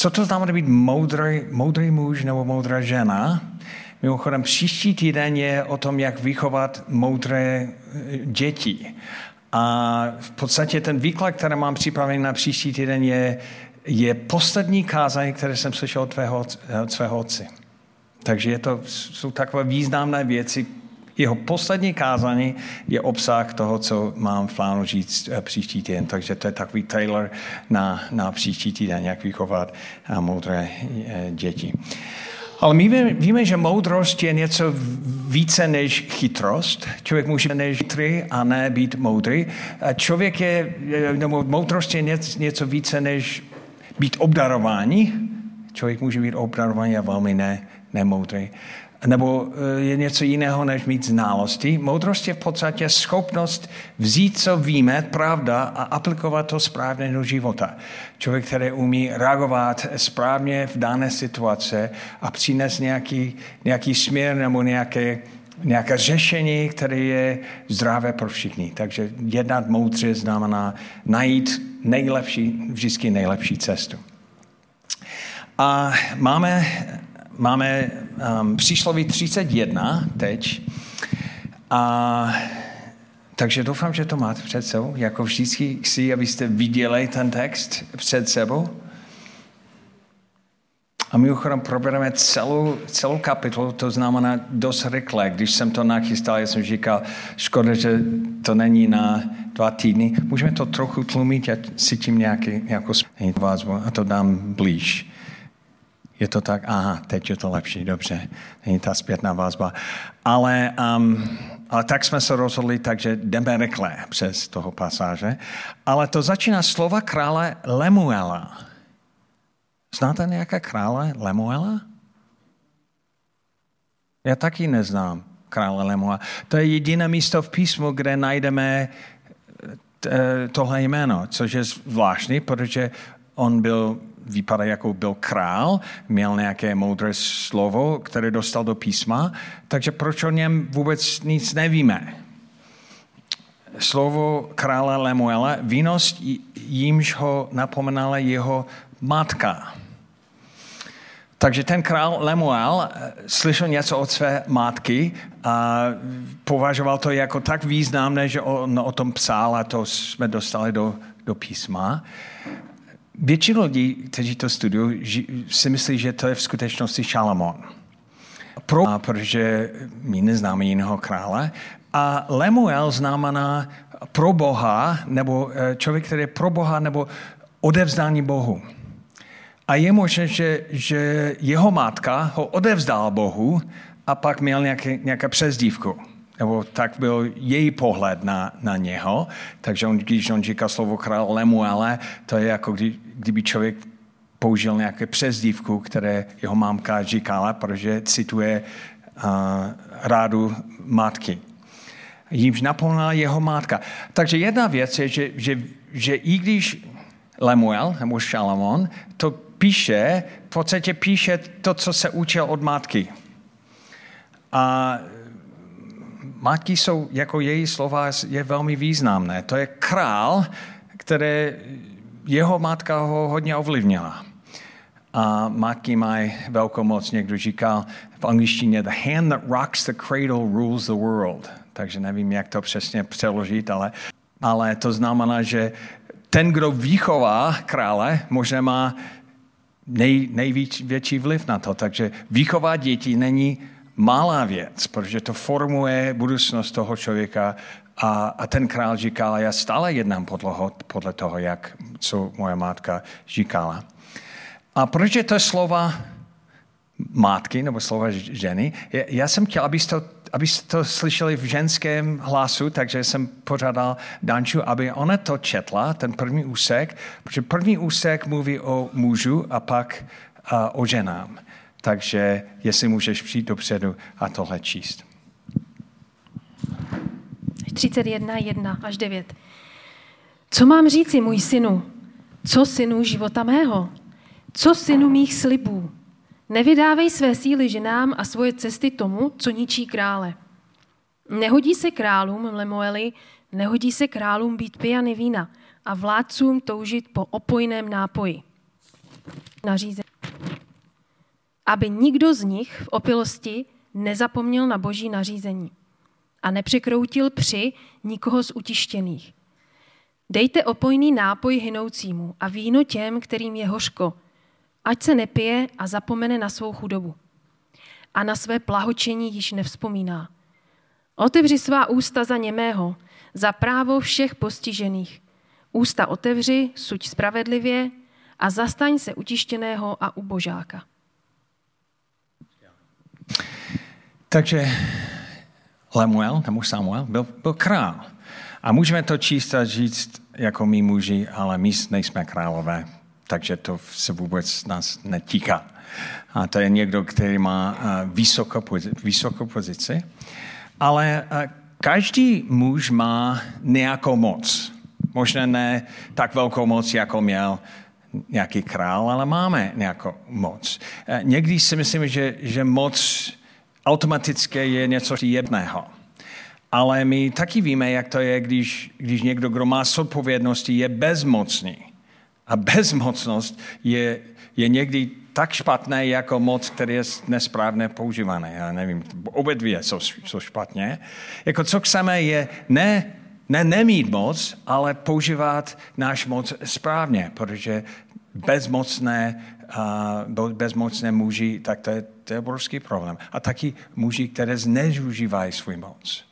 co to znamená být moudrý, moudrý muž nebo moudrá žena? Mimochodem, příští týden je o tom, jak vychovat moudré eh, děti. A v podstatě ten výklad, který mám připravený na příští týden, je, je poslední kázání, které jsem slyšel od, tvého, od svého otce. Takže je to, jsou takové významné věci. Jeho poslední kázání je obsah toho, co mám v plánu říct eh, příští týden. Takže to je takový trailer na, na příští týden, jak vychovat eh, moudré děti. Ale my víme, víme, že moudrost je něco více než chytrost. Člověk může být než chytrý a ne být moudrý. Člověk je, nebo moudrost je něco více než být obdarování. Člověk může být obdarování a velmi ne, nemoudrý nebo eh, je něco jiného, než mít znalosti. Moudrost je v podstatě schopnost vzít, co víme, pravda, a aplikovat to správně do života. Člověk, který umí reagovat správně v dané situace a přinést nějaký, nějaký směr nebo nějaké, nějaké řešení, které je zdravé pro všichni. Takže jednat moudře znamená najít nejlepší, vždycky nejlepší cestu. A máme máme um, přísloví 31 teď. A, takže doufám, že to máte před sebou. Jako vždycky chci, abyste viděli ten text před sebou. A my mimochodem probereme celou, celou kapitolu, to znamená dost rychle. Když jsem to nachystal, já jsem říkal, škoda, že to není na dva týdny. Můžeme to trochu tlumit, já si tím nějaký, nějakou vazbu a to dám blíž. Je to tak, aha, teď je to lepší, dobře, není ta zpětná vazba. Ale, um, ale tak jsme se rozhodli, takže jdeme rychle přes toho pasáže. Ale to začíná slova krále Lemuela. Znáte nějaké krále Lemuela? Já taky neznám krále Lemuela. To je jediné místo v písmu, kde najdeme eh, tohle jméno, což je zvláštní, protože on byl vypadá jako byl král, měl nějaké moudré slovo, které dostal do písma, takže proč o něm vůbec nic nevíme? Slovo krále Lemuela, vínost jímž ho napomenala jeho matka. Takže ten král Lemuel eh, slyšel něco od své matky a považoval to jako tak významné, že on o tom psal a to jsme dostali do, do písma. Většina lidí, kteří to studují, si myslí, že to je v skutečnosti Šalamón. Pro, protože my neznáme jiného krále. A Lemuel znamená pro Boha, nebo eh, člověk, který je pro Boha, nebo odevzdání Bohu. A je možné, že, že jeho matka ho odevzdala Bohu a pak měl nějaké, nějaké přezdívku nebo tak byl její pohled na, na něho. Takže on, když on říká slovo král Lemuele, to je jako kdy, kdyby člověk použil nějaké přezdívku, které jeho mámka říkala, protože cituje uh, rádu matky. Jímž napomněla jeho mátka. Takže jedna věc je, že, že, že i když Lemuel nebo Šalamon to píše, v podstatě píše to, co se učil od matky. A matky jsou, jako její slova je velmi významné. To je král, které jeho matka ho hodně ovlivnila. A matky mají velkou moc. Někdo říkal v angličtině the hand that rocks the cradle rules the world. Takže nevím, jak to přesně přeložit, ale, ale to znamená, že ten, kdo vychová krále, možná má nej, největší vliv na to. Takže vychová děti není malá věc, protože to formuje budoucnost toho člověka a, a ten král říkal, já stále jednám podle, podle toho, jak, co moje matka říkala. A proč je to slova matky nebo slova ženy? Já jsem chtěl, abyste to, abyste to slyšeli v ženském hlasu, takže jsem pořádal Danču, aby ona to četla, ten první úsek, protože první úsek mluví o mužu a pak uh, o ženám. Takže jestli můžeš přijít dopředu a tohle číst. 31, 1 až 9. Co mám říci, můj synu? Co synu života mého? Co synu mých slibů? Nevydávej své síly ženám a svoje cesty tomu, co ničí krále. Nehodí se králům, Lemueli, nehodí se králům být pijany vína a vládcům toužit po opojném nápoji. nařízení. Aby nikdo z nich v opilosti nezapomněl na boží nařízení a nepřekroutil při nikoho z utištěných. Dejte opojný nápoj hynoucímu a víno těm, kterým je hořko, ať se nepije a zapomene na svou chudobu. A na své plahočení již nevzpomíná. Otevři svá ústa za němého, za právo všech postižených. Ústa otevři, suď spravedlivě a zastaň se utištěného a ubožáka. Takže Lemuel, nebo Samuel, byl, byl král. A můžeme to číst a říct jako my muži, ale my nejsme králové, takže to se vůbec nás netýká. A to je někdo, který má vysokou, vysokou pozici. Ale každý muž má nějakou moc. Možná ne tak velkou moc, jako měl nějaký král, ale máme nějakou moc. Někdy si myslím, že, že moc automaticky je něco jedného. Ale my taky víme, jak to je, když, když někdo, kdo má zodpovědnosti, je bezmocný. A bezmocnost je, je někdy tak špatné jako moc, který je nesprávně používané. Já nevím, obě dvě jsou, jsou špatně. Jako co chceme je ne, ne nemít moc, ale používat náš moc správně, protože bezmocné, uh, bezmocné muži, tak to je, to je obrovský problém. A taky muži, které zneužívají svůj moc.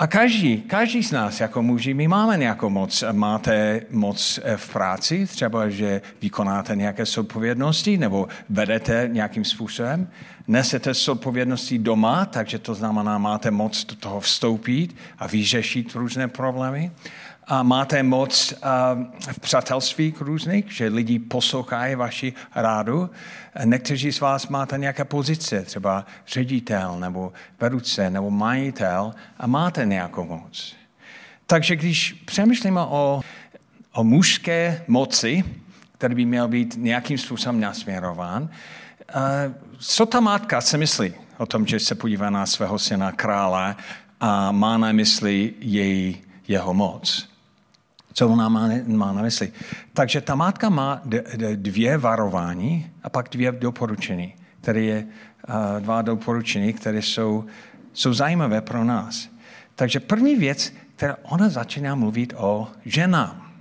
A každý, každý z nás jako muži, my máme nějakou moc. Máte moc v práci, třeba, že vykonáte nějaké zodpovědnosti nebo vedete nějakým způsobem. Nesete zodpovědnosti doma, takže to znamená, máte moc do toho vstoupit a vyřešit různé problémy a máte moc v přátelství různých, že lidi poslouchají vaši rádu. Někteří z vás máte nějaké pozice, třeba ředitel nebo vedoucí nebo majitel a máte nějakou moc. Takže když přemýšlíme o, o mužské moci, který by měl být nějakým způsobem nasměrován, co ta matka si myslí o tom, že se podívá na svého syna krále a má na mysli jej, jeho moc? Co ona má, má na mysli? Takže ta mátka má dvě varování a pak dvě doporučení, které je dva doporučení, které jsou, jsou zajímavé pro nás. Takže první věc, která ona začíná mluvit o ženám.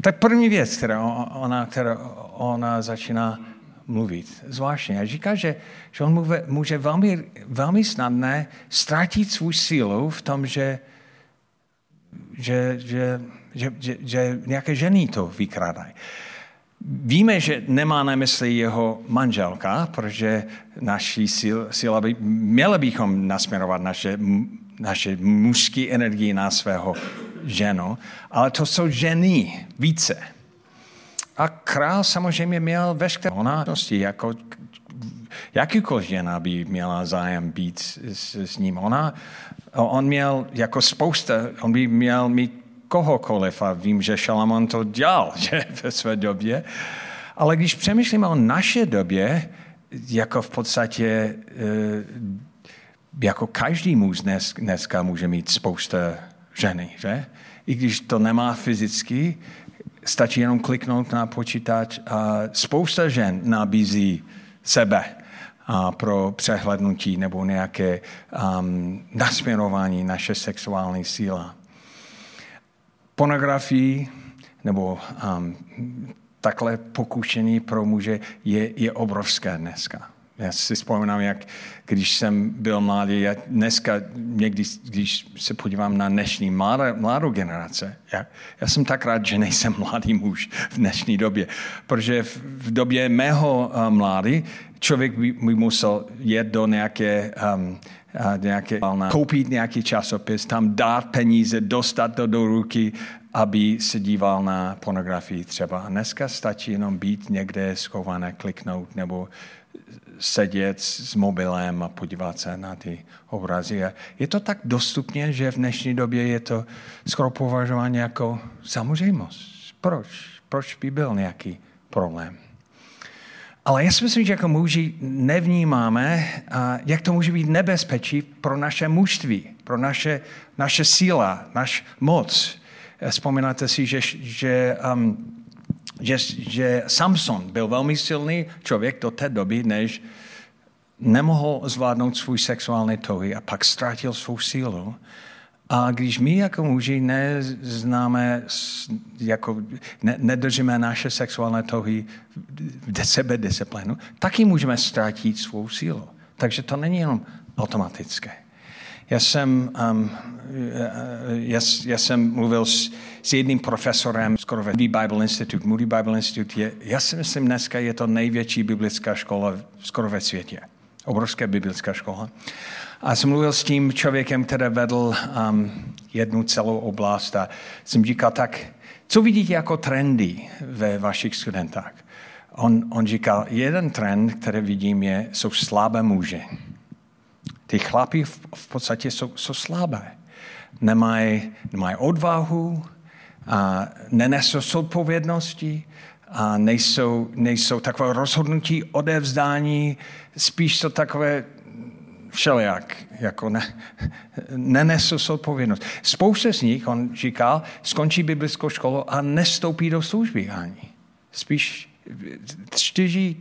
To je první věc, která ona, která ona začíná mluvit. Zvláštně. A říká, že, že on může, může velmi, velmi snadné ztratit svou sílu v tom, že že, že, že, že, že nějaké ženy to vykrádají. Víme, že nemá na mysli jeho manželka, protože naší síla, síla by, měli bychom nasměrovat naše, naše mužské energii na svého ženu, ale to jsou ženy více. A král samozřejmě měl veškeré onátnosti, jako jakýkoliv žena by měla zájem být s, s ním. Ona on měl jako spousta, on by měl mít kohokoliv a vím, že Šalamon to dělal že, ve své době. Ale když přemýšlíme o naše době, jako v podstatě, eh, jako každý muž dnes, dneska může mít spousta ženy, že? I když to nemá fyzicky, stačí jenom kliknout na počítač a spousta žen nabízí sebe a pro přehlednutí nebo nějaké um, nasměrování naše sexuální síla. Pornografii nebo um, takhle pokušení pro muže je, je obrovské dneska. Já si vzpomínám, jak když jsem byl mladý, já dneska někdy, když se podívám na dnešní mladé, mladou generace, já, já jsem tak rád, že nejsem mladý muž v dnešní době, protože v, v době mého uh, mládí člověk by, by musel jet do nějaké, um, nějaké koupit nějaký časopis, tam dát peníze, dostat to do ruky, aby se díval na pornografii třeba. A dneska stačí jenom být někde schované, kliknout nebo sedět s mobilem a podívat se na ty obrazy. A je to tak dostupně, že v dnešní době je to skoro považováno jako samozřejmost. Proč? Proč by byl nějaký problém? Ale já si myslím, že jako muži nevnímáme, jak to může být nebezpečí pro naše mužství, pro naše, naše síla, naš moc. Vzpomínáte si, že, že um, že, že Samson byl velmi silný člověk do té doby, než nemohl zvládnout svůj sexuální touhy a pak ztratil svou sílu. A když my jako muži neznáme, jako ne, nedržíme naše sexuální touhy v sebedisciplinu, taky můžeme ztratit svou sílu. Takže to není jenom automatické. Já jsem, um, já, já jsem mluvil s, s jedním profesorem skoro ve Moody Bible Institute. Moody Bible Institute je, já si myslím, dneska je to největší biblická škola skoro ve světě. Obrovská biblická škola. A jsem mluvil s tím člověkem, který vedl um, jednu celou oblast a jsem říkal, tak co vidíte jako trendy ve vašich studentách? On, on říkal, jeden trend, který vidím, je, jsou slabé muže. Ty chlapy v, v podstatě jsou, jsou slabé. Nemají, nemají odvahu, a nenesou zodpovědnosti, a nejsou, nejsou takové rozhodnutí odevzdání, spíš to takové všelijak, jako ne, nenesou zodpovědnost. Spousta z nich, on říkal, skončí biblickou školu a nestoupí do služby ani. Spíš čtyři,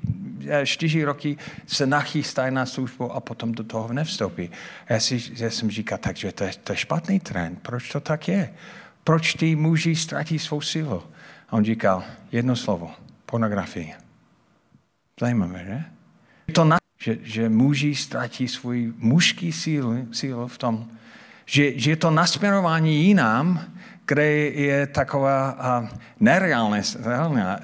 eh, čtyři roky se nachystají na službu a potom do toho nevstoupí. Já, si, já jsem říkal, takže to je, to je špatný trend. Proč to tak je? Proč ty muži ztratí svou sílu? A on říkal, jedno slovo, pornografie. Zajímavé, že? To na, že, že muži ztratí svůj mužský sílu, sílu v tom, že, že je to nasměrování jinam, kde je taková uh, nereálný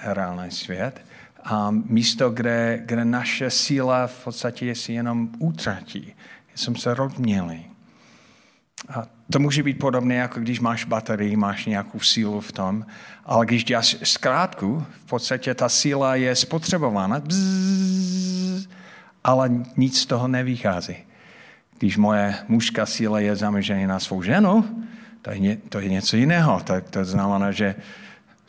reálný svět, a místo, kde, kde naše síla v podstatě je si jenom utratí. Jsem se rozmělý. A to může být podobné, jako když máš baterii, máš nějakou sílu v tom, ale když děláš zkrátku, v podstatě ta síla je spotřebována, bzzz, ale nic z toho nevychází. Když moje mužská síla je zaměřená na svou ženu, to je, to je něco jiného. To, to znamená, že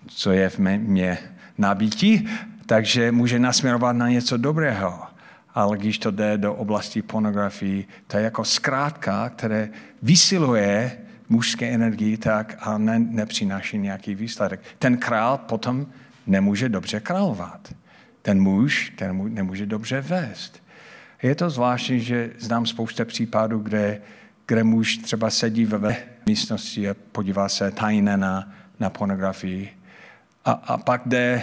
co je v mě nabítí, takže může nasměrovat na něco dobrého. Ale když to jde do oblasti pornografii, to je jako zkrátka, které vysiluje mužské energii tak a ne, nepřináší nějaký výsledek. Ten král potom nemůže dobře královat. Ten muž ten nemůže dobře vést. Je to zvláštní, že znám spousta případů, kde, kde muž třeba sedí ve místnosti a podívá se tajně na, na pornografii a, a pak jde,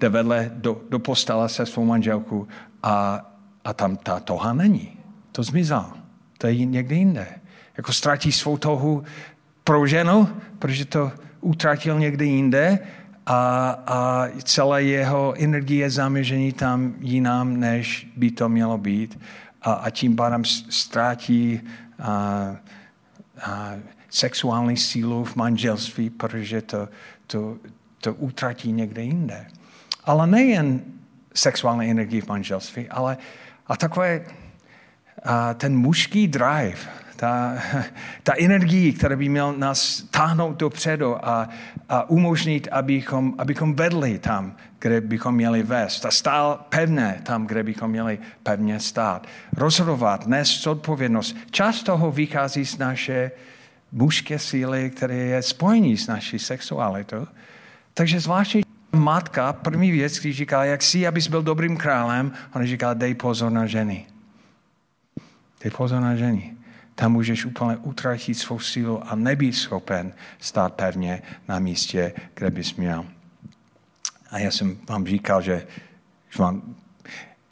jde vedle do, do postele se svou manželkou a, a tam ta toha není. To zmizá. To je někde jinde. Jako ztratí svou tohu pro ženu, protože to utratil někde jinde a, a celá jeho energie je zaměření tam jinam, než by to mělo být. A, a tím pádem ztratí a, a sexuální sílu v manželství, protože to, to, to utratí někde jinde. Ale nejen sexuální energii v manželství, ale a takové a ten mužský drive, ta, ta energie, která by měl nás táhnout dopředu a, a umožnit, abychom, abychom vedli tam, kde bychom měli vést a stál pevné tam, kde bychom měli pevně stát. Rozhodovat, nést odpovědnost. Část toho vychází z naše mužské síly, které je spojení s naší sexualitou. Takže zvláště matka, první věc, když říká, jak si, abys byl dobrým králem, ona říká, dej pozor na ženy. Dej pozor na ženy. Tam můžeš úplně utratit svou sílu a nebýt schopen stát pevně na místě, kde bys měl. A já jsem vám říkal, že, vám,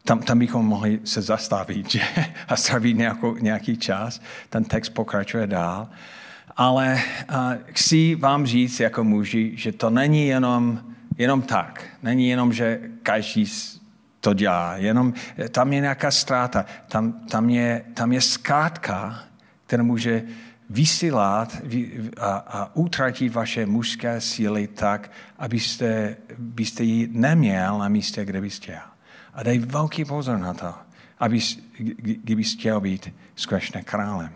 tam, tam bychom mohli se zastavit že, a strávit nějakou, nějaký čas. Ten text pokračuje dál. Ale a, chci vám říct jako muži, že to není jenom, jenom tak. Není jenom, že každý to dělá. Jenom tam je nějaká ztráta. Tam, tam, je, tam je zkrátka, která může vysílat a, a utratit vaše mužské síly tak, abyste byste ji neměl na místě, kde byste chtěl. A dej velký pozor na to, aby, kdybyste chtěl být skutečně králem.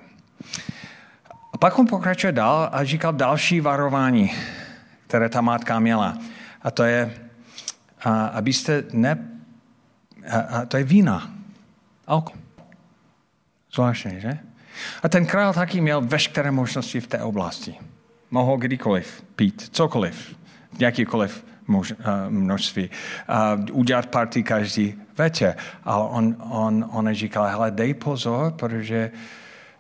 A pak on pokračuje dál a říkal další varování, které ta mátka měla. A to je, a, abyste ne... A, a to je vína. Alkohol. Zvláštní, že? A ten král taky měl veškeré možnosti v té oblasti. Mohl kdykoliv pít, cokoliv, v jakýkoliv mož, množství. Udělat party každý večer. Ale on, on, on říkal, hele, dej pozor, protože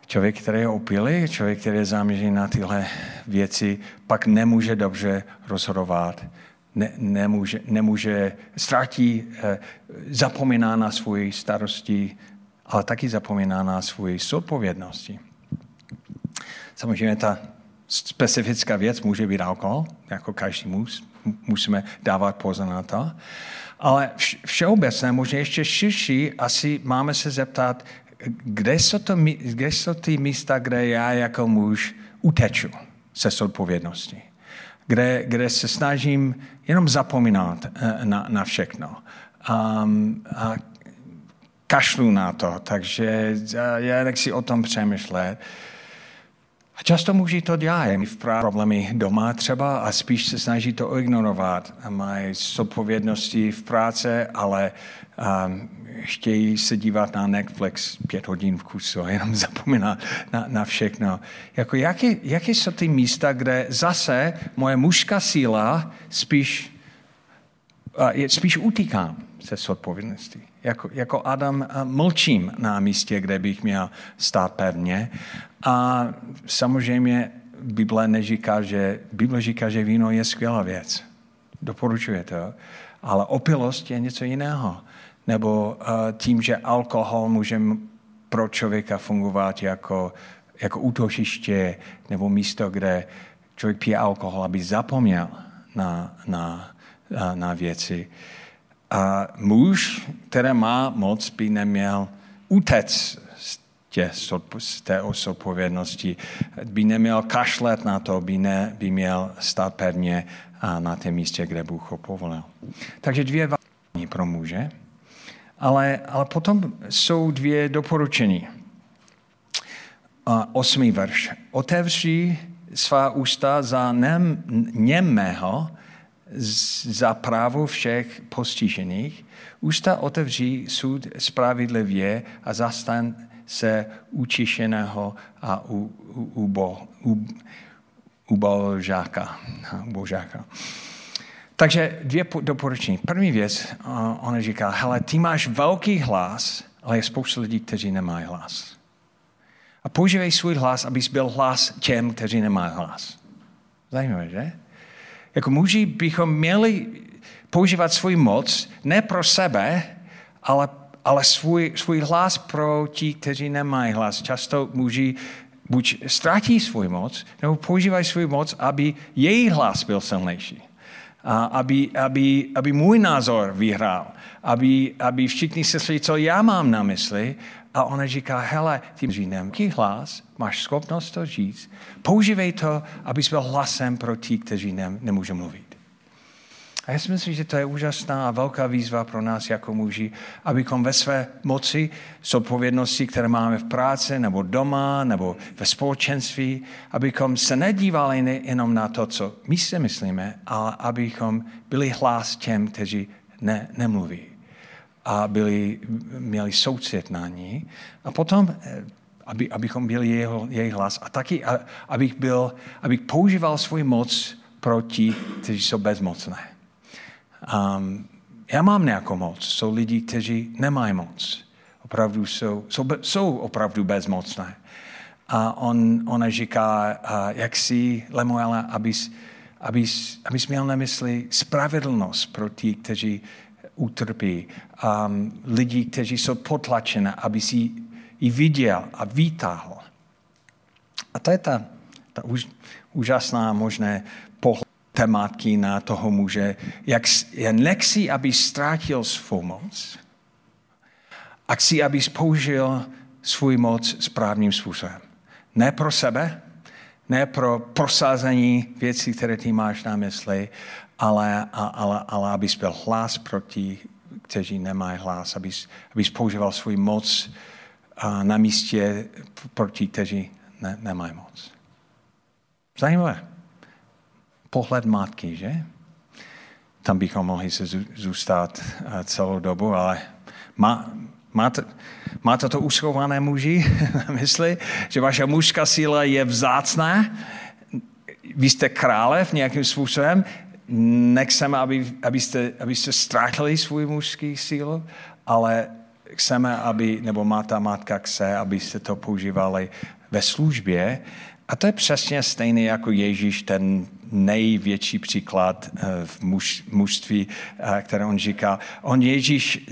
člověk, který je opilý, člověk, který je zaměřený na tyhle věci, pak nemůže dobře rozhodovat ne, nemůže, nemůže, ztratí, eh, zapomíná na svoji starosti, ale taky zapomíná na svoji zodpovědnosti. Samozřejmě ta specifická věc může být alkohol, jako každý mus, musíme dávat pozor na to. Ale všeobecně, možná ještě širší, asi máme se zeptat, kde jsou, to, kde jsou ty místa, kde já jako muž uteču se zodpovědností kde, kde se snažím jenom zapomínat eh, na, na všechno. Um, a kašlu na to, takže já nechci o tom přemýšlet. A často muži to dělají v problémy doma třeba a spíš se snaží to ignorovat. Mají zodpovědnosti v práci, ale um, chtějí se dívat na Netflix pět hodin v kusu a jenom zapomínat na, na všechno. Jako jaké, jaké jsou ty místa, kde zase moje mužská síla spíš, spíš utíkám se odpovědností. Jako, jako Adam mlčím na místě, kde bych měl stát pevně. A samozřejmě Bible neříká, že, Bible říká, že víno je skvělá věc. Doporučuje to. Ale opilost je něco jiného nebo uh, tím, že alkohol může pro člověka fungovat jako, jako útočiště nebo místo, kde člověk pije alkohol, aby zapomněl na, na, eh, na věci. A muž, který má moc, by neměl utec z, tě, z té odpovědnosti, by neměl kašlet na to, by, ne, by měl stát pevně na té místě, kde Bůh ho povolil. Takže dvě vážení pro muže. Ale, ale potom jsou dvě doporučení. Osmý verš. Otevři svá ústa za nem, němého, za právo všech postižených. Ústa otevří sud spravedlivě a zastan se učišeného a u, u, u, u, u božáka. Takže dvě doporučení. První věc, ona říká, hele, ty máš velký hlas, ale je spousta lidí, kteří nemají hlas. A používej svůj hlas, abys byl hlas těm, kteří nemají hlas. Zajímavé, že? Jako muži bychom měli používat svůj moc ne pro sebe, ale, ale svůj, svůj hlas pro ti, kteří nemají hlas. Často muži buď ztratí svůj moc, nebo používají svůj moc, aby jejich hlas byl silnější aby, aby, aby můj názor vyhrál, aby, aby všichni slyšeli, co já mám na mysli. A ona říká, hele, ty říjnemký hlas, máš schopnost to říct, používej to, abys byl hlasem pro ti, kteří ne, nemůžou mluvit. A já si myslím, že to je úžasná a velká výzva pro nás jako muži, abychom ve své moci s odpovědností, které máme v práci, nebo doma, nebo ve společenství, abychom se nedívali jenom na to, co my si myslíme, ale abychom byli hlas těm, kteří ne, nemluví. A byli, měli soucit na ní. A potom eh, aby, abychom byli jeho, jejich hlas. A taky, abych, byl, abych používal svůj moc proti, kteří jsou bezmocné. Um, já mám nějakou moc. Jsou lidi, kteří nemají moc. Opravdu jsou, jsou, jsou opravdu bezmocné. A on, ona říká, uh, jak si, Lemuela, abys, abys, abys měl na mysli spravedlnost pro ty, kteří utrpí. Um, lidi, kteří jsou potlačeni, aby si ji viděl a vytáhl. A to je ta, ta úžasná možné temátky na toho muže, jak je nechci, aby ztrátil svou moc a chci, aby použil svůj moc správným způsobem. Ne pro sebe, ne pro prosázení věcí, které ty máš na mysli, ale, ale, ale abys byl hlas proti, kteří nemají hlas, abys, abys používal svůj moc na místě proti, kteří ne, nemají moc. Zajímavé pohled matky, že? Tam bychom mohli se zůstat eh, celou dobu, ale má, máte, máte to uschované muži na mysli, že vaše mužská síla je vzácná, vy jste krále v nějakým způsobem, nechceme, aby, abyste, abyste ztratili svůj mužský sílu, ale chceme, aby, nebo má ta matka chce, abyste to používali ve službě. A to je přesně stejné jako Ježíš, ten největší příklad eh, v muž, mužství, eh, které on říká. On Ježíš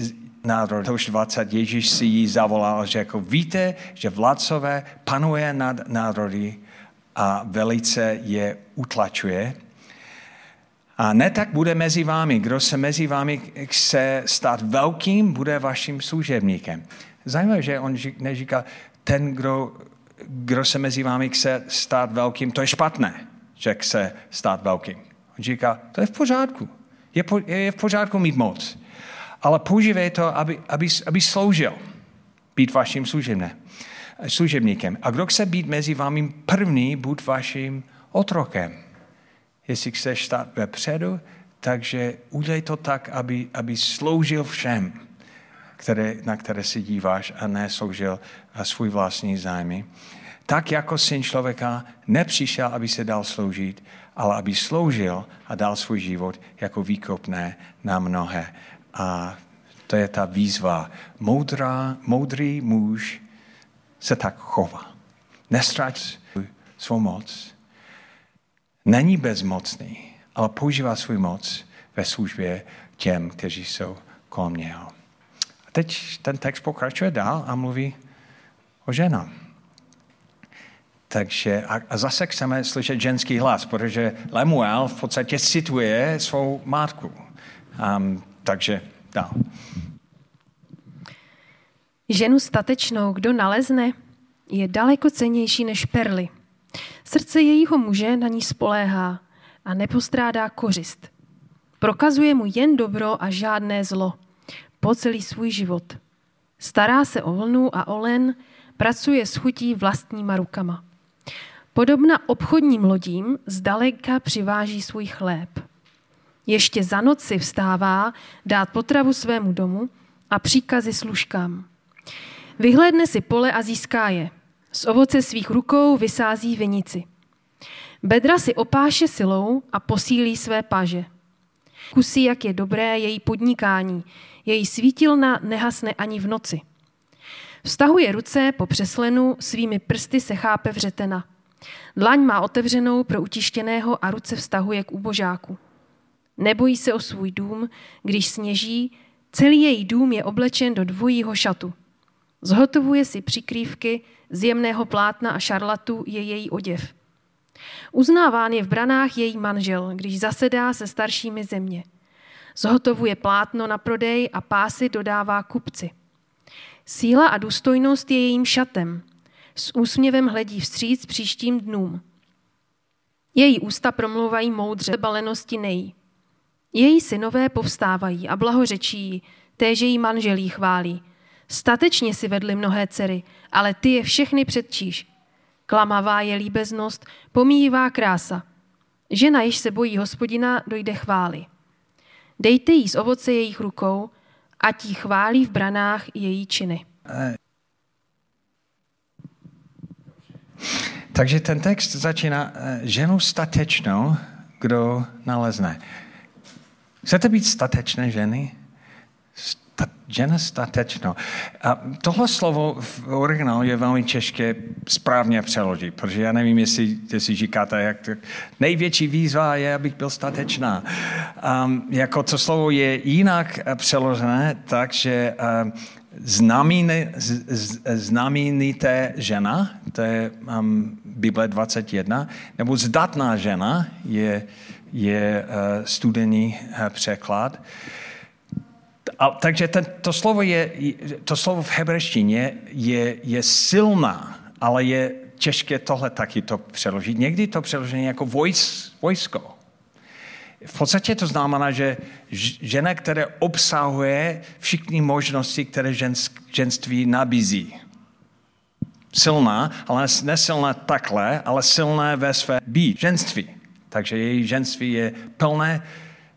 to už 20, Ježíš si jí zavolal, že jako víte, že vládcové panuje nad národy a velice je utlačuje. A ne tak bude mezi vámi. Kdo se mezi vámi chce stát velkým, bude vaším služebníkem. Zajímavé, že on neříká, ten, kdo, kdo se mezi vámi chce stát velkým, to je špatné, že chce stát velkým. On říká, to je v pořádku. Je, po, je v pořádku mít moc. Ale používej to, aby, aby, aby sloužil. Být vaším služebné, služebníkem. A kdo chce být mezi vámi první, buď vaším otrokem jestli chceš stát vepředu, takže udělej to tak, aby, aby sloužil všem, které, na které si díváš a ne sloužil svůj vlastní zájmy. Tak jako syn člověka nepřišel, aby se dal sloužit, ale aby sloužil a dal svůj život jako výkopné na mnohé. A to je ta výzva. Moudrá, moudrý muž se tak chová. Nestrať svou moc, není bezmocný, ale používá svůj moc ve službě těm, kteří jsou kolem něho. A teď ten text pokračuje dál a mluví o ženám. Takže a, a zase chceme slyšet ženský hlas, protože Lemuel v podstatě cituje svou matku. Um, takže dál. Ženu statečnou, kdo nalezne, je daleko cenější než perly – Srdce jejího muže na ní spoléhá a nepostrádá kořist. Prokazuje mu jen dobro a žádné zlo po celý svůj život. Stará se o vlnu a o len, pracuje s chutí vlastníma rukama. Podobna obchodním lodím zdaleka přiváží svůj chléb. Ještě za noci vstává dát potravu svému domu a příkazy služkám. Vyhlédne si pole a získá je – z ovoce svých rukou vysází vinici. Bedra si opáše silou a posílí své paže. Kusí, jak je dobré její podnikání. Její svítilna nehasne ani v noci. Vztahuje ruce po přeslenu, svými prsty se chápe vřetena. Dlaň má otevřenou pro utištěného a ruce vztahuje k ubožáku. Nebojí se o svůj dům, když sněží, celý její dům je oblečen do dvojího šatu. Zhotovuje si přikrývky, z jemného plátna a šarlatu je její oděv. Uznáván je v branách její manžel, když zasedá se staršími země. Zhotovuje plátno na prodej a pásy dodává kupci. Síla a důstojnost je jejím šatem. S úsměvem hledí vstříc příštím dnům. Její ústa promluvají moudře, balenosti nejí. Její synové povstávají a blahořečí, téže její manželí chválí. Statečně si vedli mnohé dcery, ale ty je všechny předčíš. Klamavá je líbeznost, pomíjivá krása. Žena, jež se bojí hospodina, dojde chvály. Dejte jí z ovoce jejich rukou, a jí chválí v branách její činy. Takže ten text začíná eh, ženu statečnou, kdo nalezne. Chcete být statečné ženy? Žena statečno. A tohle slovo v originálu je velmi těžké správně přeložit, protože já nevím, jestli, jestli říkáte, jak to, největší výzva je, abych byl statečná. Um, jako to slovo je jinak přeložené, takže um, znamenité žena, to je um, Bible 21, nebo zdatná žena je, je uh, studený uh, překlad. A, takže ten, to, slovo je, to slovo v hebrejštině je, je silná, ale je těžké tohle taky to přeložit. Někdy to přeložení jako vojs, vojsko. V podstatě to znamená, že žena, která obsahuje všechny možnosti, které žensk, ženství nabízí. Silná, ale nesilná takhle, ale silná ve své být, ženství. Takže její ženství je plné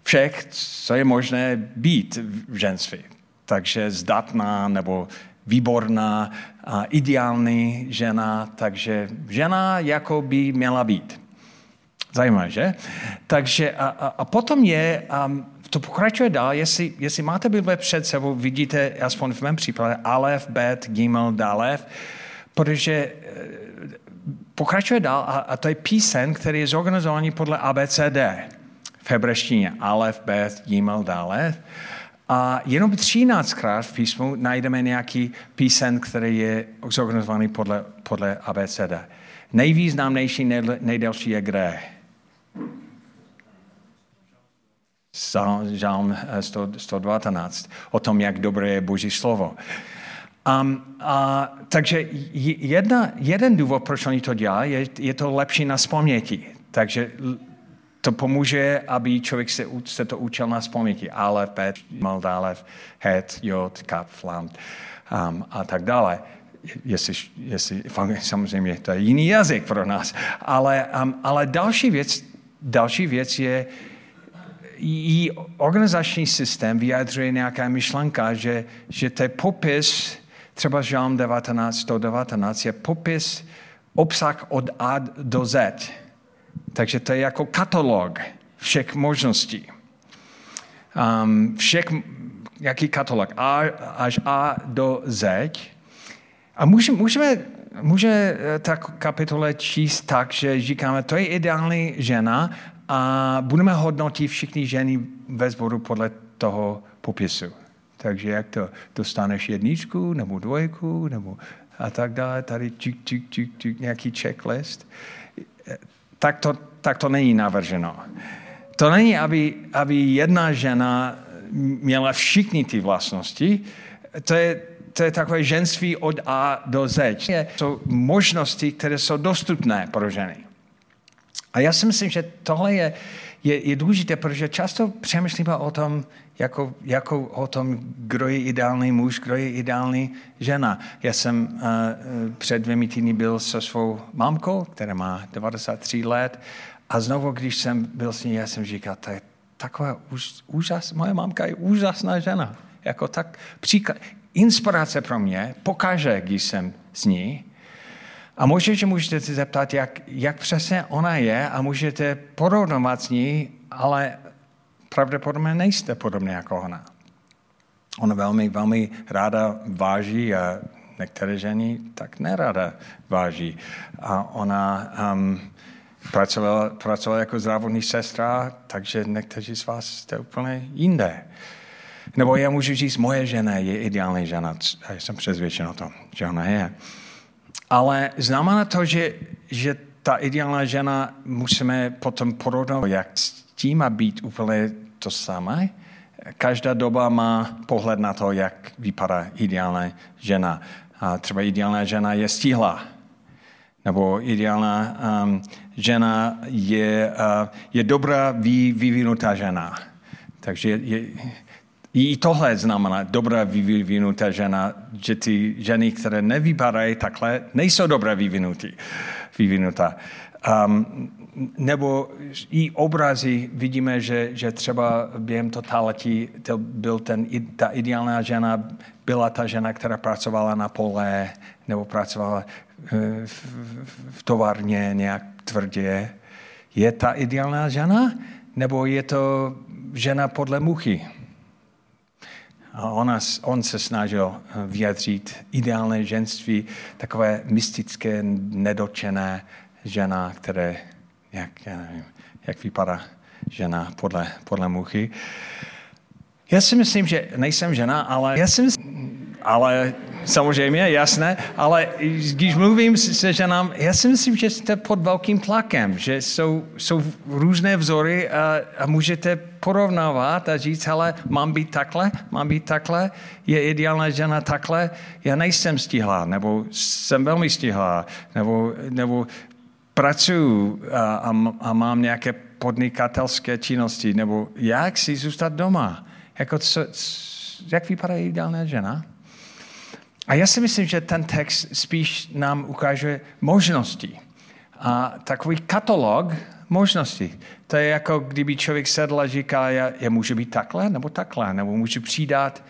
všech, co je možné být v ženství. Takže zdatná nebo výborná, a ideální žena, takže žena jako by měla být. Zajímavé, že? Takže a, a, a potom je, um, to pokračuje dál, jestli, jestli máte Bible před sebou, vidíte, aspoň v mém případě, Alef, Bet, Gimel, Dalef, protože eh, pokračuje dál a, a to je písen, který je zorganizovaný podle ABCD v hebrejštině. Alef, Bet, Gimel, Dalef. A jenom 13krát v písmu najdeme nějaký písen, který je zorganizovaný podle, podle ABCD. Nejvýznamnější, nejdelší je kde? Žálm 119, o tom, jak dobré je Boží slovo. Um, a, takže jedna, jeden důvod, proč oni to dělají, je, je to lepší na vzpomněti. Takže to pomůže, aby člověk se, se to učil na vzpomněti. Alef, Bet, Maldalev, Het, Jod, Kap, Flam um, a tak dále. Jestli, jestli, samozřejmě to je jiný jazyk pro nás. Ale, um, ale další, věc, další věc je, i organizační systém vyjadřuje nějaká myšlenka, že, že to je popis, třeba Žálm 19, 119, je popis, obsah od A do Z. Takže to je jako katalog všech možností. Um, všech, jaký katalog? A, až A do Z. A můžeme, můžeme může ta kapitole číst tak, že říkáme, to je ideální žena a budeme hodnotit všichni ženy ve sboru podle toho popisu. Takže jak to, dostaneš jedničku, nebo dvojku, nebo a tak dále, tady čik, čik, čik, čik, nějaký checklist. Tak to, tak to není navrženo. To není, aby, aby jedna žena měla všichni ty vlastnosti. To je, to je takové ženství od A do Z. Jsou možnosti, které jsou dostupné pro ženy. A já si myslím, že tohle je, je, je důležité, protože často přemýšlíme o tom, jako, jako o tom, kdo je ideální muž, kdo je ideální žena. Já jsem uh, před dvěmi týdny byl se svou mámkou, která má 93 let a znovu, když jsem byl s ní, já jsem říkal, to je taková úž, úžas, moje mámka je úžasná žena. Jako tak příklad, inspirace pro mě, pokaže, když jsem s ní, a můžete, můžete se zeptat, jak, jak přesně ona je a můžete porovnat s ní, ale pravděpodobně nejste podobně jako ona. Ona velmi, velmi ráda váží a některé ženy tak nerada váží. A ona um, pracovala, pracovala jako zdravotní sestra, takže někteří z vás jste úplně jinde. Nebo já můžu říct, moje žena je ideální žena. A jsem přesvědčen o tom, že ona je. Ale znamená to, že, že ta ideální žena musíme potom porovnat, jak s tím má být úplně to samé. Každá doba má pohled na to, jak vypadá ideální žena. A třeba ideální žena je stíhla. Nebo ideální um, žena je, uh, je dobrá vy, vyvinutá žena. Takže je, i tohle znamená dobrá vyvinutá žena, že ty ženy, které nevypadají takhle, nejsou dobré vyvinutá. Um, nebo i obrazy vidíme, že, že třeba během totality to byl ten, ta ideální žena, byla ta žena, která pracovala na pole nebo pracovala eh, v, v, továrně nějak tvrdě. Je ta ideální žena? Nebo je to žena podle muchy? A ona, on se snažil eh, vyjadřit ideálné ženství, takové mystické, nedočené žena, které, jak, já nevím, jak vypadá žena podle, podle muchy. Já si myslím, že nejsem žena, ale já si myslím, ale samozřejmě, jasné, ale když mluvím se ženám, já si myslím, že jste pod velkým tlakem, že jsou, jsou různé vzory a, a můžete porovnávat a říct, ale mám být takhle, mám být takhle, je ideální žena takhle, já nejsem stihlá, nebo jsem velmi stihlá, nebo, nebo pracuji a, a, a mám nějaké podnikatelské činnosti, nebo jak si zůstat doma. Jako co, jak vypadá ideální žena? A já si myslím, že ten text spíš nám ukáže možnosti. A takový katalog možností. To je jako kdyby člověk sedl a říká, já, já můžu být takhle nebo takhle, nebo můžu přidat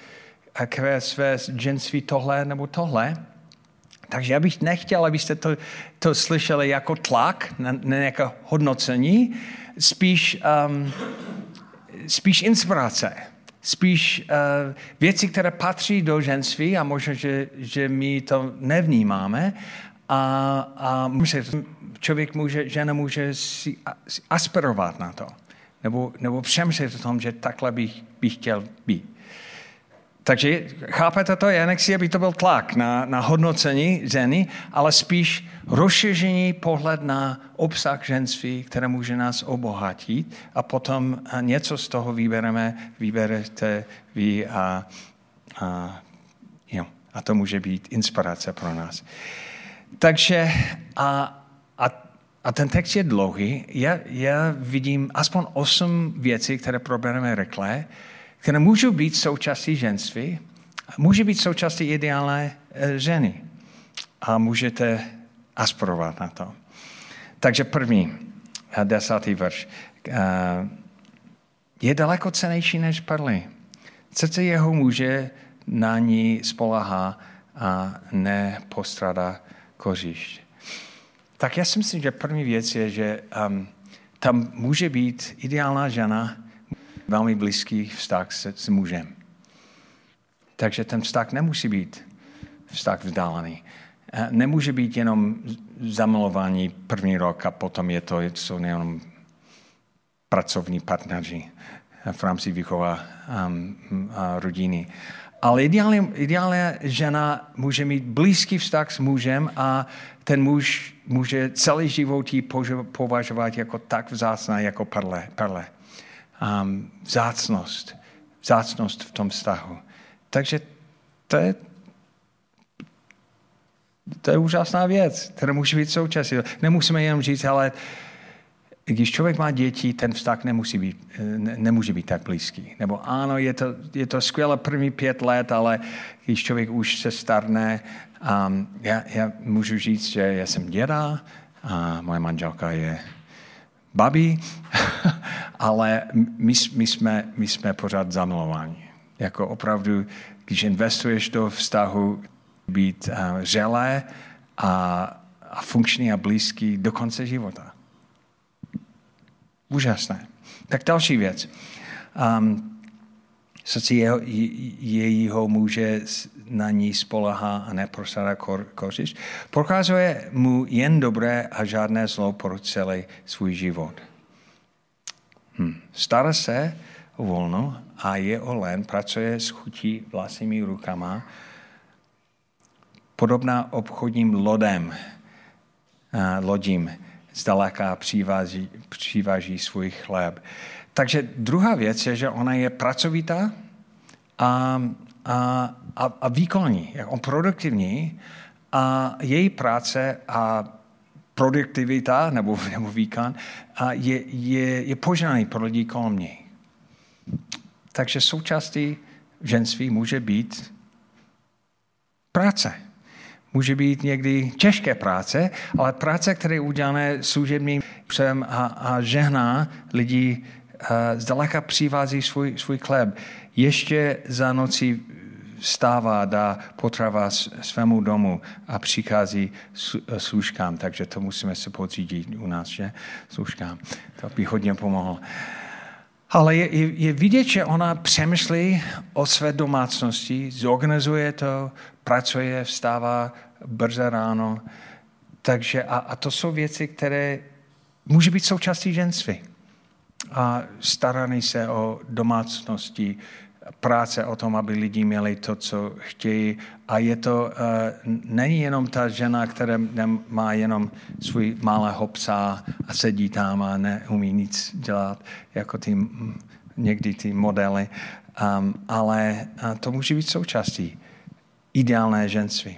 k své ženství tohle nebo tohle. Takže já bych nechtěl, abyste to, to slyšeli jako tlak, ne jako hodnocení, spíš, um, spíš inspirace, spíš uh, věci, které patří do ženství a možná, že, že my to nevnímáme. A, a člověk může, žena může si aspirovat na to. Nebo, nebo přemýšlet o tom, že takhle bych, bych chtěl být. Takže chápete to? Já nechci, aby to byl tlak na, na hodnocení ženy, ale spíš rozšíření pohled na obsah ženství, které může nás obohatit a potom něco z toho vybereme, vyberete vy a, a, jo, a to může být inspirace pro nás. Takže a, a, a ten text je dlouhý. Já, já vidím aspoň osm věcí, které probereme rychle které můžou být součástí ženství, může být součástí ideálné eh, ženy. A můžete aspirovat na to. Takže první, eh, desátý verš. Eh, je daleko cenější než perly. Srdce jeho muže na ní spolahá a nepostrádá kořišť. Tak já si myslím, že první věc je, že um, tam může být ideálná žena, velmi blízký vztah s, s mužem. Takže ten vztah nemusí být vztah vzdálený. Nemůže být jenom zamilování první rok a potom je to, jsou jenom pracovní partneři v rámci výchova um, a rodiny. Ale ideálně, ideálně žena může mít blízký vztah s mužem a ten muž může celý život ji považovat jako tak vzácná jako perle. perle um, vzácnost. Vzácnost v tom vztahu. Takže to je, to je úžasná věc, která může být součástí. Nemusíme jenom říct, ale když člověk má děti, ten vztah nemusí být, ne, nemůže být tak blízký. Nebo ano, je to, je to skvělé první pět let, ale když člověk už se starne, um, já, já můžu říct, že já jsem děda a moje manželka je babi, ale my, my, jsme, my jsme pořád zamilováni. Jako opravdu, když investuješ do vztahu, být uh, želé a, a funkční a blízký do konce života. Úžasné. Tak další věc. Um, srdci jeho, jejího muže na ní spolehá a neprosádá kor, kořiš, prokazuje mu jen dobré a žádné zlo pro celý svůj život. Hm. Stará se o volno a je olen, pracuje s chutí vlastními rukama, podobná obchodním lodem, lodím, zdaleka přiváží, přiváží svůj chléb. Takže druhá věc je, že ona je pracovitá a, a, a, a výkonní, jako produktivní a její práce a produktivita nebo, nebo výkon a je, je, je požádaný pro lidi kolem něj. Takže součástí ženství může být práce. Může být někdy těžké práce, ale práce, které je udělané služebním psem a, a žehná lidi zdaleka přivází svůj, svůj chleb. Ještě za noci vstává, dá potrava svému domu a přichází služkám, takže to musíme se podřídit u nás, že? Služkám. To by hodně pomohlo. Ale je, je, je vidět, že ona přemýšlí o své domácnosti, zorganizuje to, pracuje, vstává brze ráno. Takže a, a to jsou věci, které může být součástí ženství a staraný se o domácnosti, práce o tom, aby lidi měli to, co chtějí. A je to, uh, není jenom ta žena, která má jenom svůj malého psa a sedí tam a neumí nic dělat, jako ty, někdy ty modely, um, ale uh, to může být součástí ideálné ženství.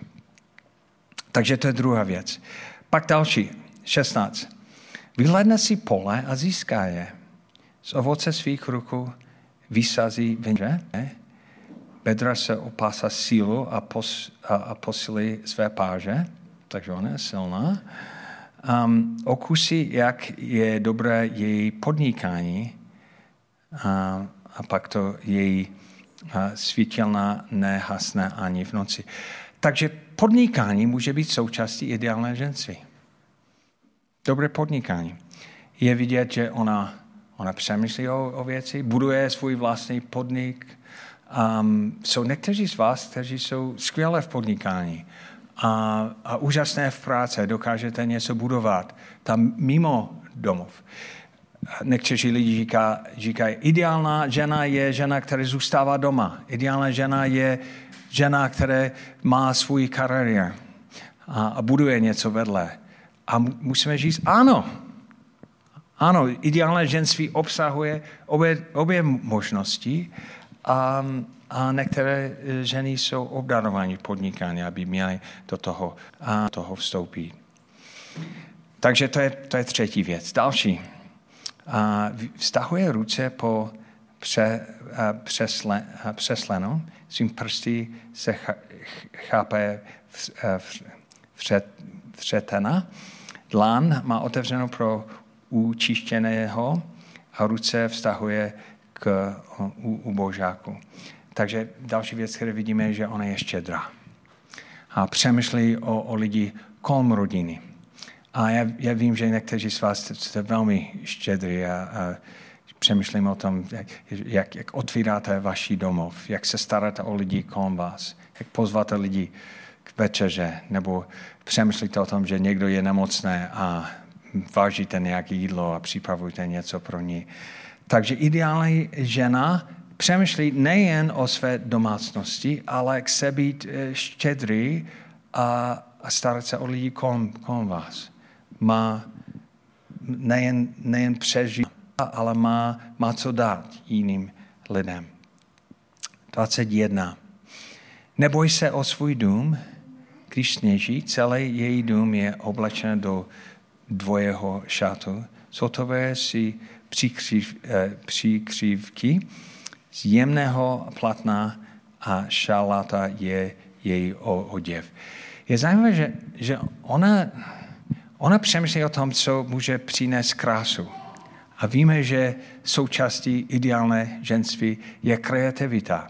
Takže to je druhá věc. Pak další, 16. Vyhledne si pole a získá je z ovoce svých rukou vysazí venže, bedra se opásá sílu a, pos, a, a posilí své páže, takže ona je silná. Um, okusí, jak je dobré její podnikání a, a pak to její svítilna nehasne ani v noci. Takže podnikání může být součástí ideálné ženství. Dobré podnikání. Je vidět, že ona, ona přemýšlí o, o věci, buduje svůj vlastní podnik. Um, jsou někteří z vás, kteří jsou skvělé v podnikání a, a úžasné v práci, dokážete něco budovat tam mimo domov. Někteří lidi říká, říkají, ideální žena je žena, která zůstává doma. Ideální žena je žena, která má svůj kariér a, a buduje něco vedle. A musíme říct, ano, ano, ideální ženství obsahuje obě, obě možnosti a, a některé ženy jsou obdarovány podnikání, aby měly do toho, a toho vstoupit. Takže to je, to je třetí věc. Další. A vztahuje ruce po pře, přesle, přeslenu, svým prsty se chápe vřetena. Dlan má otevřenou pro učištěného a ruce vztahuje k u, u božáku. Takže další věc, které vidíme, je, že ona je štědrá. A přemýšlí o, o lidi kolem rodiny. A já, já vím, že někteří z vás jste velmi štědrý a, a přemýšlím o tom, jak, jak, otvíráte vaši domov, jak se staráte o lidi kolem vás, jak pozváte lidi k večeře, nebo přemýšlíte o tom, že někdo je nemocný a vážíte nějaké jídlo a připravujete něco pro ní. Takže ideální žena přemýšlí nejen o své domácnosti, ale chce být eh, štědrý a, a starat se o lidi kolem, kolem vás. Má nejen, nejen přežít, ale má, má co dát jiným lidem. 21. Neboj se o svůj dům, když sněží, celý její dům je oblečen do dvojeho šatu. Sotové si přikřiv, eh, přikřivky z jemného platna a šalata je její oděv. Je zajímavé, že, že ona, ona přemýšlí o tom, co může přinést krásu. A víme, že součástí ideálné ženství je kreativita.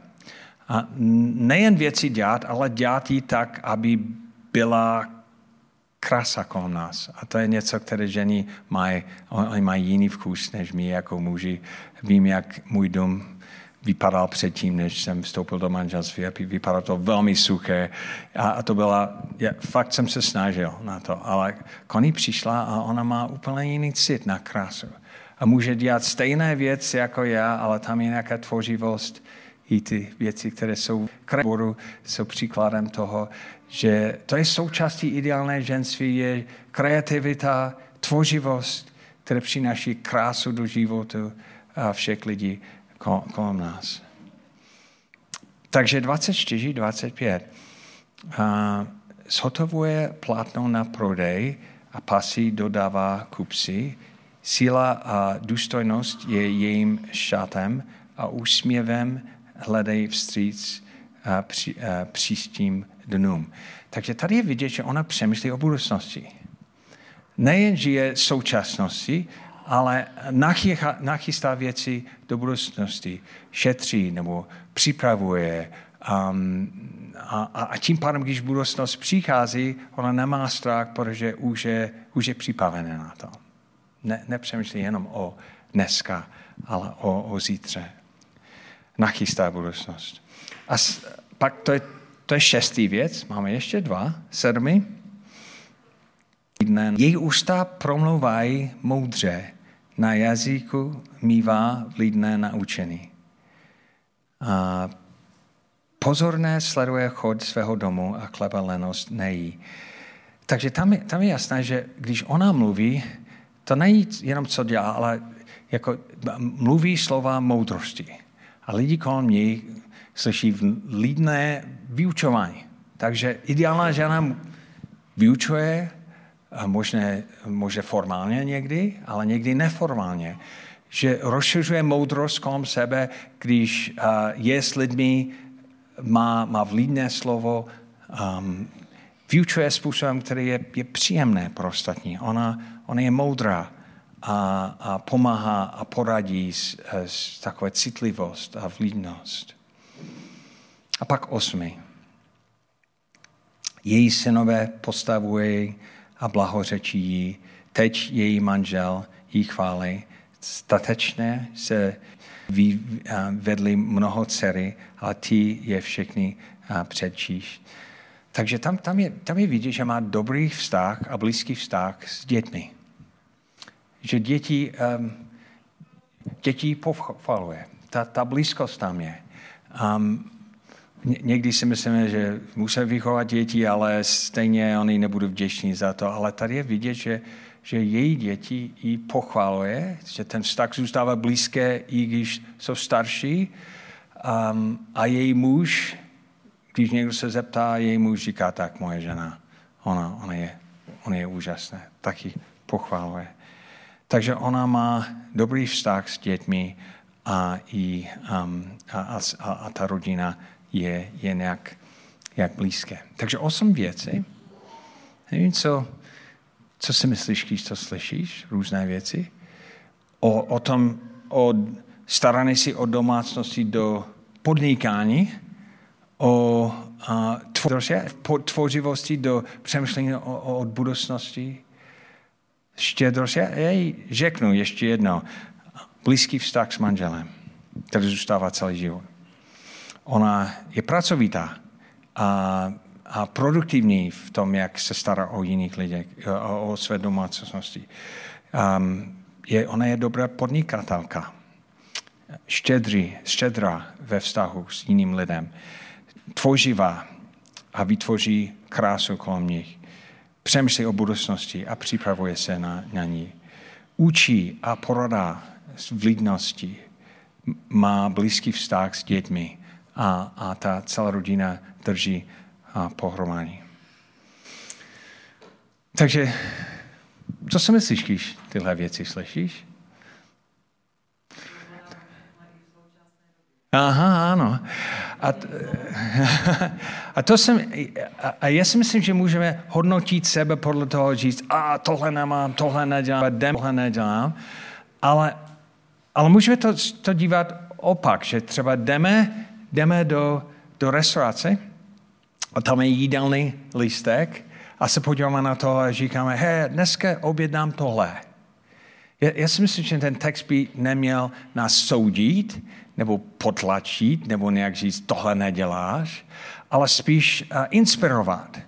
A nejen věci dělat, ale dělat ji tak, aby byla krása kolem nás. A to je něco, které ženy mají. Oni mají jiný vkus než my jako muži. Vím, jak můj dům vypadal předtím, než jsem vstoupil do manželství. A vypadalo to velmi suché. A, a to byla, já, fakt jsem se snažil na to. Ale Kony přišla a ona má úplně jiný cit na krásu. A může dělat stejné věci jako já, ale tam je nějaká tvořivost i ty věci, které jsou kreaboru, jsou příkladem toho, že to je součástí ideálné ženství, je kreativita, tvořivost, které přináší krásu do životu a všech lidí kolem nás. Takže 24, 25. A zhotovuje plátno na prodej a pasy dodává kupci. Síla a důstojnost je jejím šatem a úsměvem hledej vstříc a při, a příštím dnům. Takže tady je vidět, že ona přemýšlí o budoucnosti. Nejen žije současnosti, ale nachystá věci do budoucnosti, šetří nebo připravuje. Um, a, a tím pádem, když budoucnost přichází, ona nemá strach, protože už je, už je připravená na to. Ne, nepřemýšlí jenom o dneska, ale o, o zítře. Nachystá budoucnost. A s, pak to je, to je šestý věc, máme ještě dva, sedmi. Její ústa promlouvají moudře, na jazyku mývá vlídné naučení. A pozorné sleduje chod svého domu a chleba lenost nejí. Takže tam je, tam je jasné, že když ona mluví, to není jenom co dělá, ale jako mluví slova moudrosti. A lidi kolem ní slyší lídné vyučování. Takže ideálná žena vyučuje, možné, možná formálně někdy, ale někdy neformálně. Že rozšiřuje moudrost kolem sebe, když je s lidmi, má, má vlídné slovo, um, vyučuje způsobem, který je, je příjemné pro ostatní. Ona, ona je moudrá a, a pomáhá a poradí s, s takové citlivost a vlídnost. A pak osmi. Její synové postavují a blahořečí jí. Teď její manžel jí chválí. Statečně se vedli mnoho dcery, ale ty je všechny předčíš. Takže tam, tam, je, tam je vidět, že má dobrý vztah a blízký vztah s dětmi. Že děti, um, děti pochvaluje. Ta, ta blízkost tam je. Um, někdy si myslíme, že musí vychovat děti, ale stejně oni nebudou vděční za to. Ale tady je vidět, že, že její děti ji pochvaluje, že ten vztah zůstává blízké, i když jsou starší. Um, a její muž když někdo se zeptá, její muž říká, tak moje žena, ona, ona, je, ona je úžasná, taky pochváluje. Takže ona má dobrý vztah s dětmi a, i, um, a, a, a ta rodina je, je nějak jak blízké. Takže osm věcí. Nevím, co, co si myslíš, když to slyšíš, různé věci. O, o tom, o starání si o domácnosti do podnikání, o tvořivosti do přemýšlení o, o budoucnosti. Štědrost. Já, já řeknu ještě jedno. Blízký vztah s manželem, který zůstává celý život. Ona je pracovitá a, a produktivní v tom, jak se stará o jiných lidí, o, o své domácnosti. Um, je, ona je dobrá podnikatelka. Štědrý, štědrá ve vztahu s jiným lidem tvořivá a vytvoří krásu kolem nich. Přemýšlí o budoucnosti a připravuje se na, na ní. Učí a poradá v lidnosti. Má blízký vztah s dětmi a, a ta celá rodina drží pohromadě. Takže, co si myslíš, když tyhle věci slyšíš? Aha, ano. A, a, to jsem, a já si myslím, že můžeme hodnotit sebe podle toho, říct, a tohle nemám, tohle nedělám, tohle nedělám, ale, ale můžeme to, to dívat opak, že třeba jdeme, jdeme do, do restaurace a tam je jídelný lístek a se podíváme na to a říkáme, hej, dneska objednám tohle. Já, já si myslím, že ten text by neměl nás soudit, nebo potlačit, nebo nějak říct, tohle neděláš, ale spíš uh, inspirovat.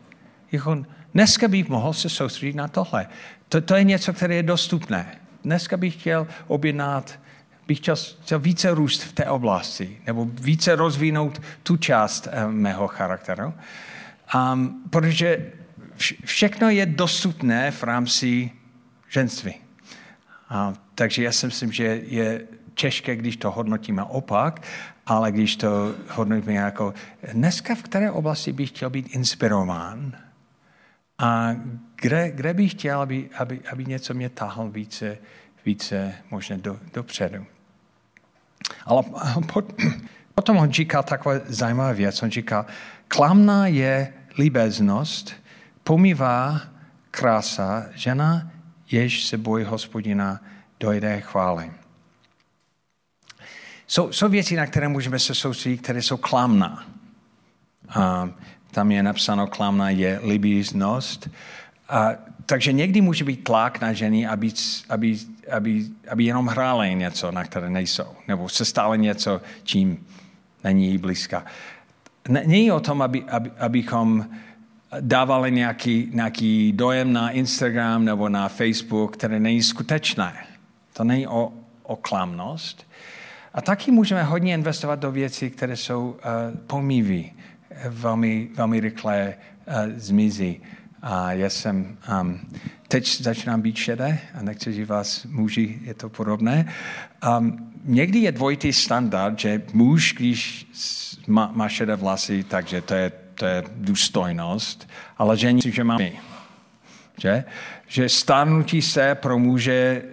Jako, dneska bych mohl se soustředit na tohle. To, to je něco, které je dostupné. Dneska bych chtěl objednat, bych chtěl, chtěl více růst v té oblasti, nebo více rozvinout tu část uh, mého charakteru. Um, protože všechno je dostupné v rámci ženství. Uh, takže já si myslím, že je těžké, když to hodnotíme opak, ale když to hodnotíme jako dneska v které oblasti bych chtěl být inspirován a kde, kde bych chtěl, aby, aby, aby něco mě tahlo více, více možná do, dopředu. Ale potom on říká taková zajímavá věc. On říká, klamná je líbeznost, pomývá krása, žena, jež se bojí hospodina, dojde chvály. Jsou, jsou věci, na které můžeme se soustředit, které jsou klamná. A tam je napsáno, klamná je libíznost. A, takže někdy může být tlak na ženy, aby, aby, aby, aby jenom hrály něco, na které nejsou. Nebo se stále něco, čím není blízka. Není o tom, aby, aby, abychom dávali nějaký, nějaký dojem na Instagram nebo na Facebook, které není skutečné. To není o, o klamnost. A taky můžeme hodně investovat do věcí, které jsou uh, pomíví, velmi, velmi rychle uh, zmizí. A já jsem, um, teď začínám být šedé a nechci, že vás muži je to podobné. Um, někdy je dvojitý standard, že muž, když má, má šedé vlasy, takže to je, to je důstojnost, ale žení, že má my. Že? že stárnutí se pro muže,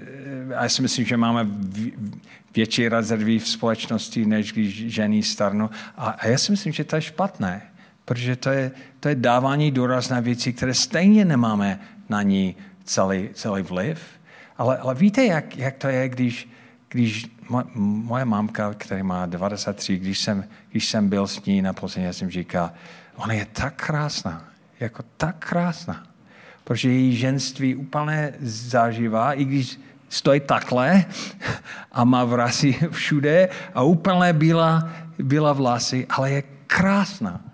a já si myslím, že máme větší rezervy v společnosti, než když ženy starnou. A, a já si myslím, že to je špatné, protože to je, to je dávání důraz na věci, které stejně nemáme na ní celý, celý vliv. Ale, ale víte, jak, jak to je, když, když moje mamka, která má 93, když jsem, když jsem byl s ní naposledy, já jsem říkal, ona je tak krásná. jako tak krásná. Protože její ženství úplně zažívá, i když stojí takhle a má vrasy všude a úplně byla, byla vlasy, ale je krásná.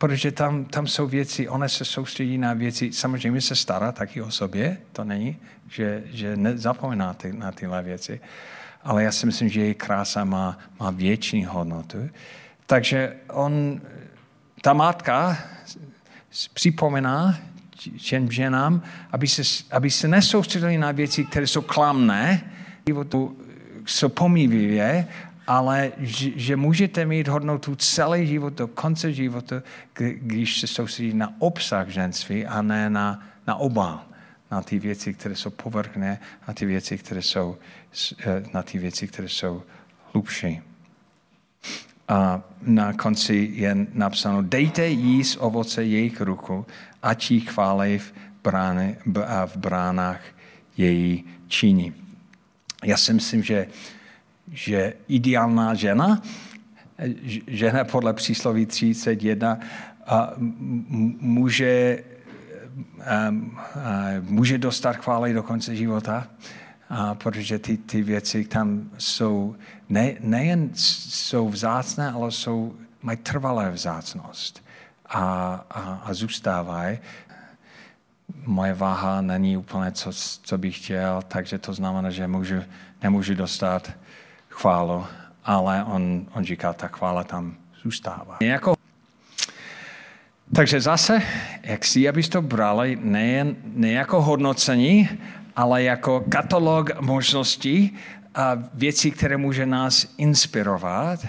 Protože tam, tam jsou věci, ona se soustředí na věci, samozřejmě se stará taky o sobě, to není, že, že nezapomíná ty, na tyhle věci, ale já si myslím, že její krása má, má větší hodnotu. Takže on, ta matka připomíná těm ženám, aby se, aby se nesoustředili na věci, které jsou klamné, jsou pomívivé, ale že, že můžete mít hodnotu celý život do konce života, když se soustředí na obsah ženství a ne na, na obal, na ty věci, které jsou povrchné a ty věci, které jsou, eh, na ty věci, které jsou hlubší. A na konci je napsáno, dejte jíst ovoce jejich ruku, ať jí chválej v, brány, v bránách její činí. Já si myslím, že, že ideálná žena, žena podle přísloví 31, a může, a, může dostat chvály do konce života, a protože ty, ty věci tam jsou, ne, nejen jsou vzácné, ale jsou, mají trvalé vzácnost a, a, a zůstávají. Moje váha není úplně, co, co bych chtěl, takže to znamená, že můžu, nemůžu dostat chválu, ale on, on říká, ta chvála tam zůstává. Jako takže zase, jak si, abys to brali nejen ne jako hodnocení, ale jako katalog možností a věcí, které může nás inspirovat.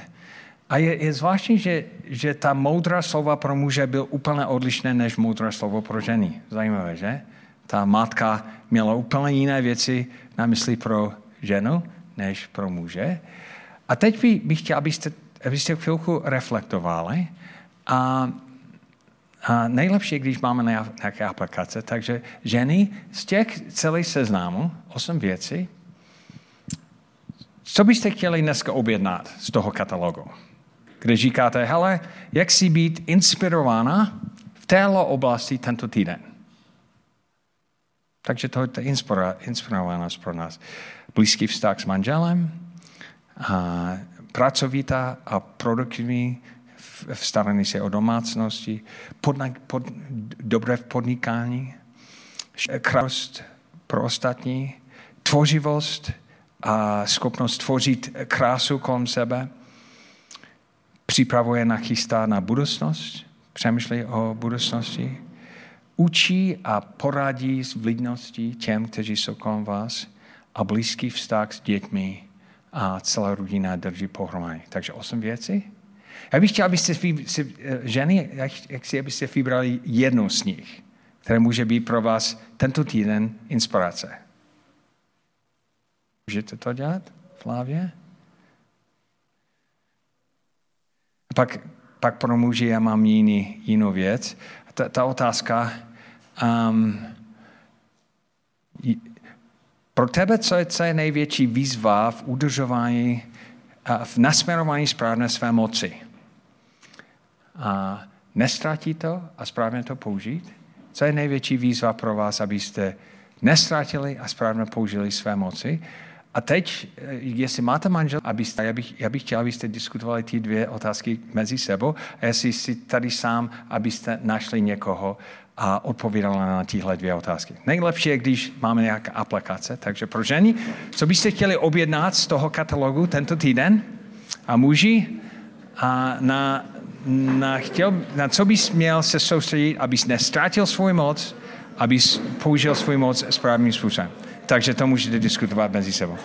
A je, je zvláštní, že, že ta moudrá slova pro muže byl úplně odlišné než moudrá slovo pro ženy. Zajímavé, že? Ta matka měla úplně jiné věci na mysli pro ženu než pro muže. A teď bych, chtěl, abyste, abyste chvilku reflektovali a a nejlepší, když máme nějaké aplikace. Takže ženy z těch celých seznamů, osm věcí, co byste chtěli dneska objednat z toho katalogu? Kde říkáte, hele, jak si být inspirována v této oblasti tento týden? Takže to je inspirovanost pro nás. Blízký vztah s manželem, a pracovitá a produktivní v starání se o domácnosti, podna, pod, dobré v podnikání, krást pro ostatní, tvořivost a schopnost tvořit krásu kolem sebe, připravuje na chystá na budoucnost, přemýšlí o budoucnosti, učí a poradí s vlídností těm, kteří jsou kolem vás a blízký vztah s dětmi a celá rodina drží pohromadě. Takže osm věcí. Já bych chtěl, abyste si, ženy, jak si, abyste vybrali jednu z nich, která může být pro vás tento týden inspirace. Můžete to dělat, Flávě? Pak, pak pro muži já mám jiný, jinou věc. Ta, ta otázka, um, pro tebe, co je, co je největší výzva v udržování, v nasměrování správné své moci? a nestratí to a správně to použít? Co je největší výzva pro vás, abyste nestratili a správně použili své moci? A teď, jestli máte manžel, abyste, já, bych, já bych chtěl, abyste diskutovali ty dvě otázky mezi sebou a jestli si tady sám, abyste našli někoho a odpovídali na tyhle dvě otázky. Nejlepší je, když máme nějaká aplikace, takže pro ženy, co byste chtěli objednat z toho katalogu tento týden a muži a na na, chtěl, na co bys měl se soustředit, abys nestrátil svůj moc, abys použil svůj moc správným způsobem. Takže to můžete diskutovat mezi sebou.